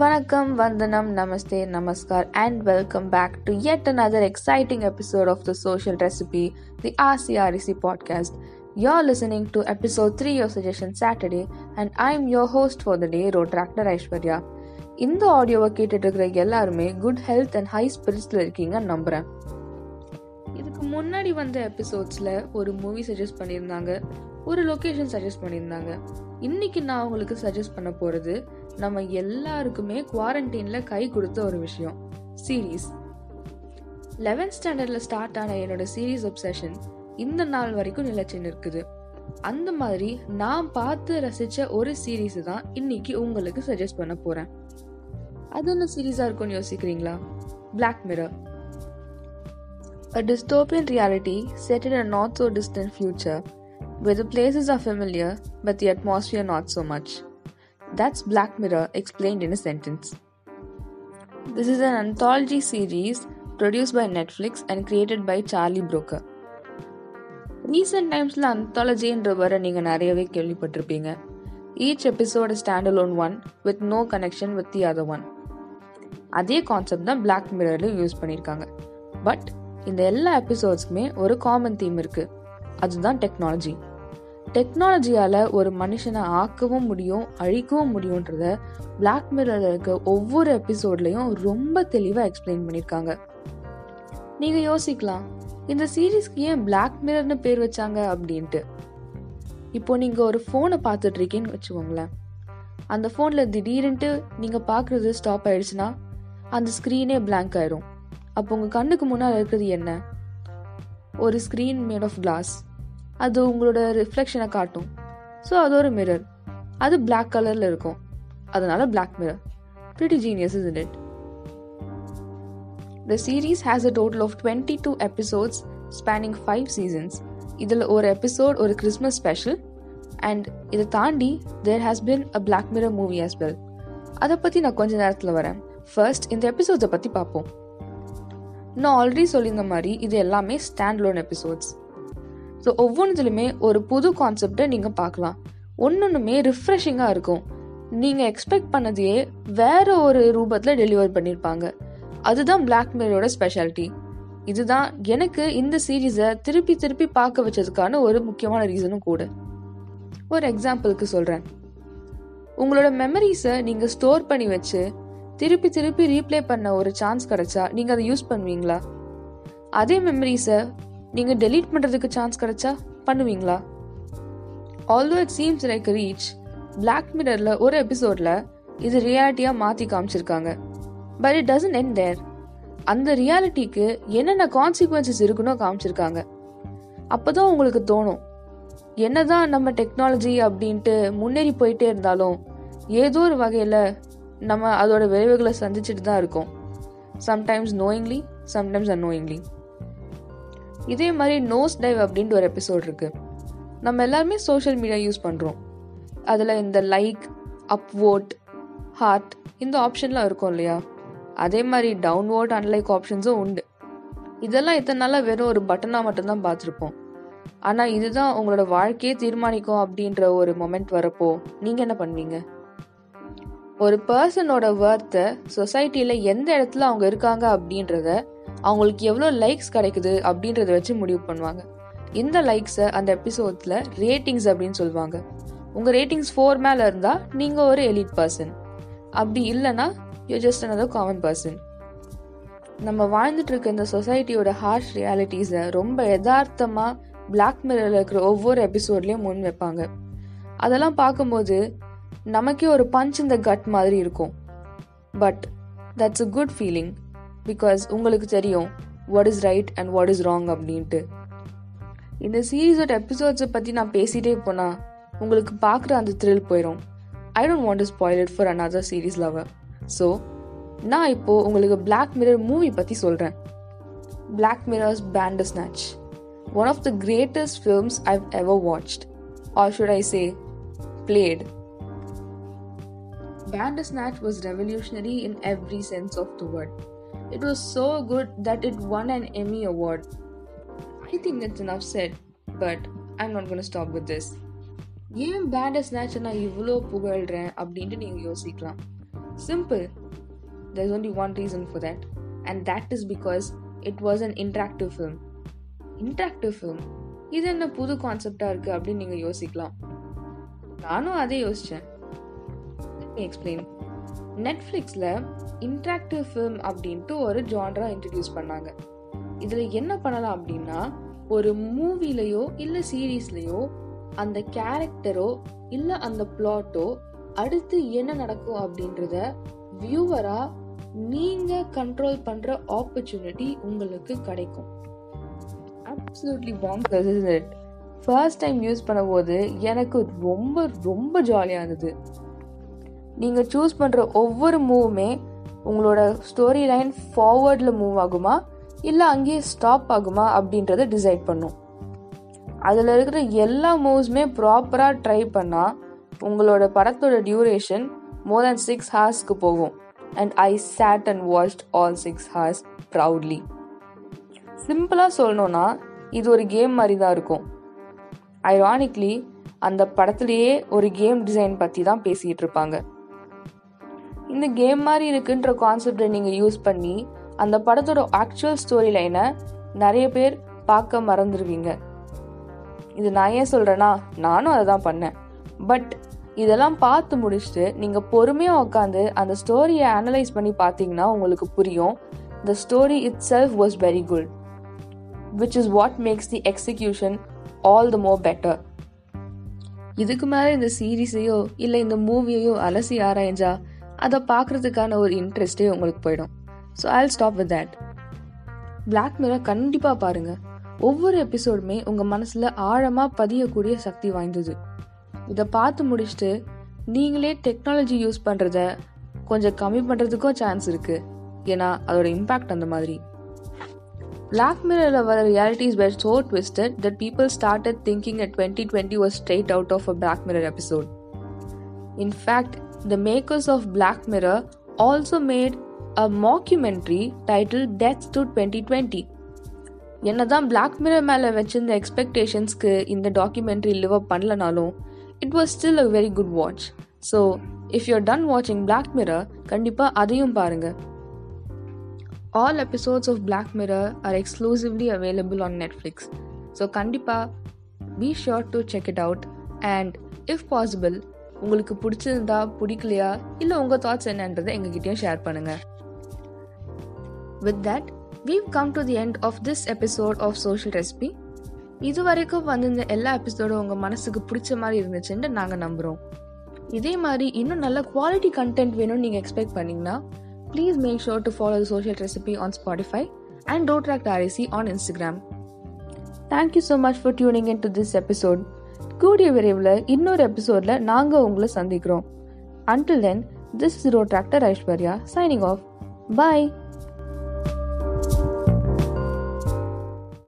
வணக்கம் வந்தனம் நமஸ்தே நமஸ்கார் and welcome back to yet yet another exciting episode of the social recipe, the RCREC podcast. You're listening to episode 3 of Suggestion Saturday, and I'm your host for the day Road tractor Aishwarya இந்த ஆடியோவை கேட்டுட்டு இருக்கிற எல்லாருமே good health and high ஸ்பிரிட்ஸில் இருக்கீங்கன்னு நம்புகிறேன் இதுக்கு முன்னாடி வந்த எபிசோட்ஸில் ஒரு மூவி சஜஸ்ட் பண்ணியிருந்தாங்க ஒரு லொக்கேஷன் சஜஸ்ட் பண்ணியிருந்தாங்க இன்னைக்கு நான் உங்களுக்கு சஜஸ்ட் பண்ண போகிறது நம்ம எல்லாருக்குமே குவாரண்டைனில் கை கொடுத்த ஒரு விஷயம். சீரீஸ் லெவன்த் ஸ்டாண்டர்டில் ஸ்டார்ட் ஆன என்னோட சீரீஸ் அப்சஷன் இந்த நாள் வரைக்கும் நிலச்சி இருக்குது அந்த மாதிரி நான் பார்த்து ரசித்த ஒரு சீரீஸ் தான் இன்னைக்கு உங்களுக்கு சஜஸ்ட் பண்ண போகிறேன் அது என்ன சீரீஸாக இருக்கும்னு யோசிக்கிறீங்களா? Black Mirror A dystopian reality set in a not so distant future, where the places are familiar but the atmosphere not so much. That's Black Mirror explained in a sentence. This is an anthology series produced by Netflix and created by Charlie Brooker. Recent டைம்ஸில் அந்தாலஜின்ற வர நீங்கள் நிறையவே கேள்விப்பட்டிருப்பீங்க. Each episode stand alone one with no connection with the other one அதே concept தான் black மிரர்லையும் use பண்ணியிருக்காங்க பட் இந்த எல்லா எபிசோட்ஸ்க்குமே ஒரு காமன் தீம் இருக்குது அதுதான் டெக்னாலஜி டெக்னாலஜியால ஒரு மனுஷனை ஆக்கவும் முடியும் அழிக்கவும் முடியுன்றத பிளாக் மிரரில் இருக்க ஒவ்வொரு எபிசோட்லையும் ரொம்ப தெளிவாக எக்ஸ்பிளைன் பண்ணியிருக்காங்க நீங்க யோசிக்கலாம் இந்த சீரீஸ்க்கு ஏன் பிளாக் மிரர்னு பேர் வச்சாங்க அப்படின்ட்டு. இப்போ நீங்க ஒரு ஃபோனை பார்த்துட்டு இருக்கீங்கன்னு வச்சுக்கோங்களேன். அந்த ஃபோனில் திடீர்னுட்டு நீங்கள் பார்க்குறது ஸ்டாப் ஆயிடுச்சுன்னா அந்த ஸ்க்ரீனே பிளாங்க் ஆயிரும். அப்போ உங்கள் கண்ணுக்கு முன்னால் இருக்கிறது என்ன? ஒரு ஸ்க்ரீன் மேட் ஆஃப் கிளாஸ் அது உங்களோட ரிஃப்ளெக்ஷனை காட்டும். ஸோ அது ஒரு மிரர் அது பிளாக் கலரில் இருக்கும். அதனால Black Mirror pretty genius isn't it? The series has a total of 22 episodes spanning 5 seasons. இதில் ஒரு எபிசோட் ஒரு கிறிஸ்மஸ் ஸ்பெஷல் அண்ட் இதை தாண்டி there has been a Black Mirror movie as well அதை பற்றி நான் கொஞ்ச நேரத்தில் வரேன். ஃபர்ஸ்ட் இந்த எபிசோட்ஸை பற்றி பார்ப்போம் நான் ஆல்ரெடி சொல்லியிருந்த மாதிரி இது எல்லாமே ஸ்டாண்ட் லோன் எபிசோட்ஸ் ஸோ ஒவ்வொன்றுலையுமே ஒரு புது கான்செப்டை நீங்கள் பார்க்கலாம். ஒன்றுமே ரிஃப்ரெஷிங்காக இருக்கும். நீங்கள் எக்ஸ்பெக்ட் பண்ணதையே வேற ஒரு ரூபத்தில் டெலிவர் பண்ணியிருப்பாங்க அதுதான் பிளாக் மிரரோட ஸ்பெஷாலிட்டி இதுதான் எனக்கு இந்த சீரீஸை திருப்பி திருப்பி பார்க்க வச்சதுக்கான ஒரு முக்கியமான ரீசனும் கூட. ஒரு எக்ஸாம்பிளுக்கு சொல்கிறேன் உங்களோட மெமரிஸை நீங்கள் ஸ்டோர் பண்ணி வச்சு திருப்பி திருப்பி ரீப்ளே பண்ண ஒரு சான்ஸ் கிடைச்சா நீங்கள் அதை யூஸ் பண்ணுவீங்களா? அதே மெமரிஸை நீங்கள் டெலீட் பண்ணுறதுக்கு சான்ஸ் கிடைச்சா பண்ணுவீங்களா? Although it seems like reach Black மிரரில் ஒரு எபிசோடில் இது ரியாலிட்டியாக மாற்றி காமிச்சிருக்காங்க. But it doesn't end there அந்த ரியாலிட்டிக்கு என்னென்ன கான்சிக்வன்சஸ் இருக்குன்னு காமிச்சிருக்காங்க. அப்போ தான் உங்களுக்கு தோணும் என்னதான் நம்ம டெக்னாலஜி அப்படின்ட்டு முன்னேறி போயிட்டே இருந்தாலும் ஏதோ ஒரு வகையில் நம்ம அதோட விளைவுகளை சந்திச்சுட்டு தான் இருக்கோம். சம்டைம்ஸ் நோயிங்லி சம்டைம்ஸ் அன்னோயிங்லி இதே மாதிரி நோஸ் டைவ் அப்படின்ட்டு ஒரு எபிசோட் இருக்குது நம்ம எல்லாருமே சோஷியல் மீடியா யூஸ் பண்ணுறோம் அதில் இந்த லைக் அப்வோட் ஹார்ட் இந்த ஆப்ஷன்லாம் இருக்கும் இல்லையா? அதே மாதிரி டவுன்வோர்ட் அன்லைக் ஆப்ஷன்ஸும் உண்டு. இதெல்லாம் இத்தனை நாளாக வெறும் ஒரு பட்டனாக மட்டும்தான் பார்த்துருப்போம். ஆனால் இதுதான் உங்களோட வாழ்க்கையே தீர்மானிக்கும் அப்படின்ற ஒரு மொமெண்ட் வரப்போ நீங்கள் என்ன பண்ணுவீங்க? ஒரு பர்சனோட வேர்த்தை சொசைட்டியில் எந்த இடத்துல அவங்க இருக்காங்க அப்படின்றத அவங்களுக்கு எவ்வளோ லைக்ஸ் கிடைக்குது அப்படின்றத வச்சு முடிவு பண்ணுவாங்க. இந்த லைக்ஸை அந்த எபிசோட்ஸில் ரேட்டிங்ஸ் அப்படின்னு சொல்லுவாங்க. உங்கள் ரேட்டிங்ஸ் ஃபோர் மேலே இருந்தால் நீங்கள் ஒரு எலிட் பர்சன் அப்படி இல்லைன்னா you just another common person நம்ம வாழ்ந்துட்டு இருக்க இந்த சொசைட்டியோட ஹார்ஷ் ரியாலிட்டிஸை ரொம்ப யதார்த்தமாக பிளாக் மிரரில் இருக்கிற ஒவ்வொரு எபிசோட்லேயும் முன் வைப்பாங்க. அதெல்லாம் பார்க்கும்போது நமக்கே ஒரு பஞ்ச் இந்த கட் மாதிரி இருக்கும். But that's a good feeling because உங்களுக்கு தெரியும் what is right and what is wrong அப்படின்ட்டு இந்த சீரீஸோட எபிசோட்ஸை பற்றி நான் பேசிட்டே போனால் உங்களுக்கு பார்க்குற அந்த த்ரில் போயிடும் I don't want to spoil it for another series lover so நான் இப்போ உங்களுக்கு பிளாக் மிரர் மூவி பற்றி சொல்கிறேன் Black Mirror's Bandersnatch one of the greatest films I've ever watched or should I say played. Bandersnatch was revolutionary in every sense of the word. It was so good that it won an Emmy Award. I think that's enough said, but I'm not gonna stop with this. ஏன் panther ஸ்நாச்சை நான் இவ்வளோ புகழ்கிறேன் அப்படின்ட்டு நீங்கள் யோசிக்கலாம் Simple. There's only one reason for that, and that is because it was an interactive film. Interactive film? இது என்ன புது கான்செப்டாக இருக்குது அப்படின்னு நீங்கள் யோசிக்கலாம் நானும் அதே யோசித்தேன் எக்ஸ்பிளைன் நெட்ஃப்ளிக்ஸில் இன்ட்ராக்டிவ் ஃபிலிம் அப்படின்ட்டு ஒரு ஜான்ரா இன்ட்ரடியூஸ் பண்ணாங்க. இதில் என்ன பண்ணலாம் அப்படின்னா ஒரு மூவிலையோ இல்லை சீரீஸ்லையோ அந்த கேரக்டரோ இல்லை அந்த பிளாட்டோ அடுத்து என்ன நடக்கும் அப்படின்றத வியூவரா நீங்க கண்ட்ரோல் பண்ற ஆப்பர்ச்சுனிட்டி உங்களுக்கு கிடைக்கும். Absolutely bonkers it first time use பண்ணும்போது எனக்கு ரொம்ப ரொம்ப ஜாலியாக இருந்தது. நீங்கள் சூஸ் பண்ணுற ஒவ்வொரு மூவுமே உங்களோட ஸ்டோரி லைன் ஃபார்வர்டில் மூவ் ஆகுமா? இல்லை அங்கேயே ஸ்டாப் ஆகுமா அப்படின்றத டிசைட் பண்ணும். அதில் இருக்கிற எல்லா மூவ்ஸுமே ப்ராப்பராக ட்ரை பண்ணால் உங்களோட படத்தோட டியூரேஷன் மோர் தேன் சிக்ஸ் ஹார்ஸ்க்கு போகும். And I sat and watch all six hours proudly சிம்பிளாக சொல்லணும்னா இது ஒரு கேம் மாதிரி தான் இருக்கும். ஐரானிக்லி அந்த படத்துலேயே ஒரு கேம் டிசைன் பற்றி தான் பேசிகிட்டு இருப்பாங்க. இந்த கேம் மாதிரி இருக்குன்ற கான்செப்டை நீங்கள் யூஸ் பண்ணி அந்த படத்தோட ஆக்சுவல் ஸ்டோரி லைனை நிறைய பேர் பார்க்க மறந்துடுவீங்க இது நான் ஏன் சொல்கிறேன்னா நானும் அதை தான் பண்ணேன். பட் இதெல்லாம் பார்த்து முடிச்சுட்டு நீங்கள் பொறுமையாக உட்காந்து அந்த ஸ்டோரியை அனலைஸ் பண்ணி பார்த்தீங்கன்னா உங்களுக்கு புரியும். The story itself was very good which is what makes the execution all the more better இதுக்கு மேலே இந்த சீரீஸையோ இல்லை இந்த மூவியையோ அலசி ஆராய்ஞ்சா அதை பார்க்குறதுக்கான ஒரு இன்ட்ரெஸ்டே உங்களுக்கு போயிடும். So I stop with that Black Mirror கண்டிப்பாக பாருங்கள் ஒவ்வொரு எபிசோடுமே உங்கள் மனசில் ஆழமாக பதியக்கூடிய சக்தி வாய்ந்தது. இதை பார்த்து முடிச்சுட்டு நீங்களே டெக்னாலஜி யூஸ் பண்ணுறத கொஞ்சம் கம்மி பண்ணுறதுக்கும் சான்ஸ் இருக்குது ஏன்னா அதோட இம்பேக்ட் அந்த மாதிரி. பிளாக் மிரரில் வர realities were so twisted that people started thinking at twenty twenty was straight out of a Black Mirror episode in fact the makers of Black Mirror also made a mockumentary title deaths to twenty twenty என்னதான் Black Mirror மேலே வச்சிருந்த எக்ஸ்பெக்டேஷன்ஸ்க்கு இந்த documentary live up பண்ணலனாலும் it was still a very good watch so if you're done வாட்சிங் black mirror கண்டிப்பாக அதையும் பாருங்கள் all episodes of Black Mirror are exclusively available on Netflix so கண்டிப்பாக be sure to check it out and if possible உங்களுக்கு பிடிச்சிருந்தா பிடிக்கலையா? இல்லை உங்கள் தாட்ஸ் என்னன்றதை எங்ககிட்டயும் ஷேர் பண்ணுங்கள் with that we've come to the end of this episode of Social Recipe இது வரைக்கும் வந்திருந்த எல்லா எபிசோடும் உங்கள் மனசுக்கு பிடிச்ச மாதிரி இருந்துச்சுன்னு நாங்கள் நம்புகிறோம் இதே மாதிரி இன்னும் நல்ல குவாலிட்டி கண்டென்ட் வேணும்னு நீங்கள் எக்ஸ்பெக்ட் பண்ணிங்கன்னா please make sure to follow the Social Recipe on Spotify and Rotaract RAC on Instagram thank you so much for tuning in to this episode கூடிய விரைவில் இன்னொரு எபிசோடில் நாங்கள் உங்களை சந்திக்கிறோம். Until then this is Rotaractor Aishwarya signing off bye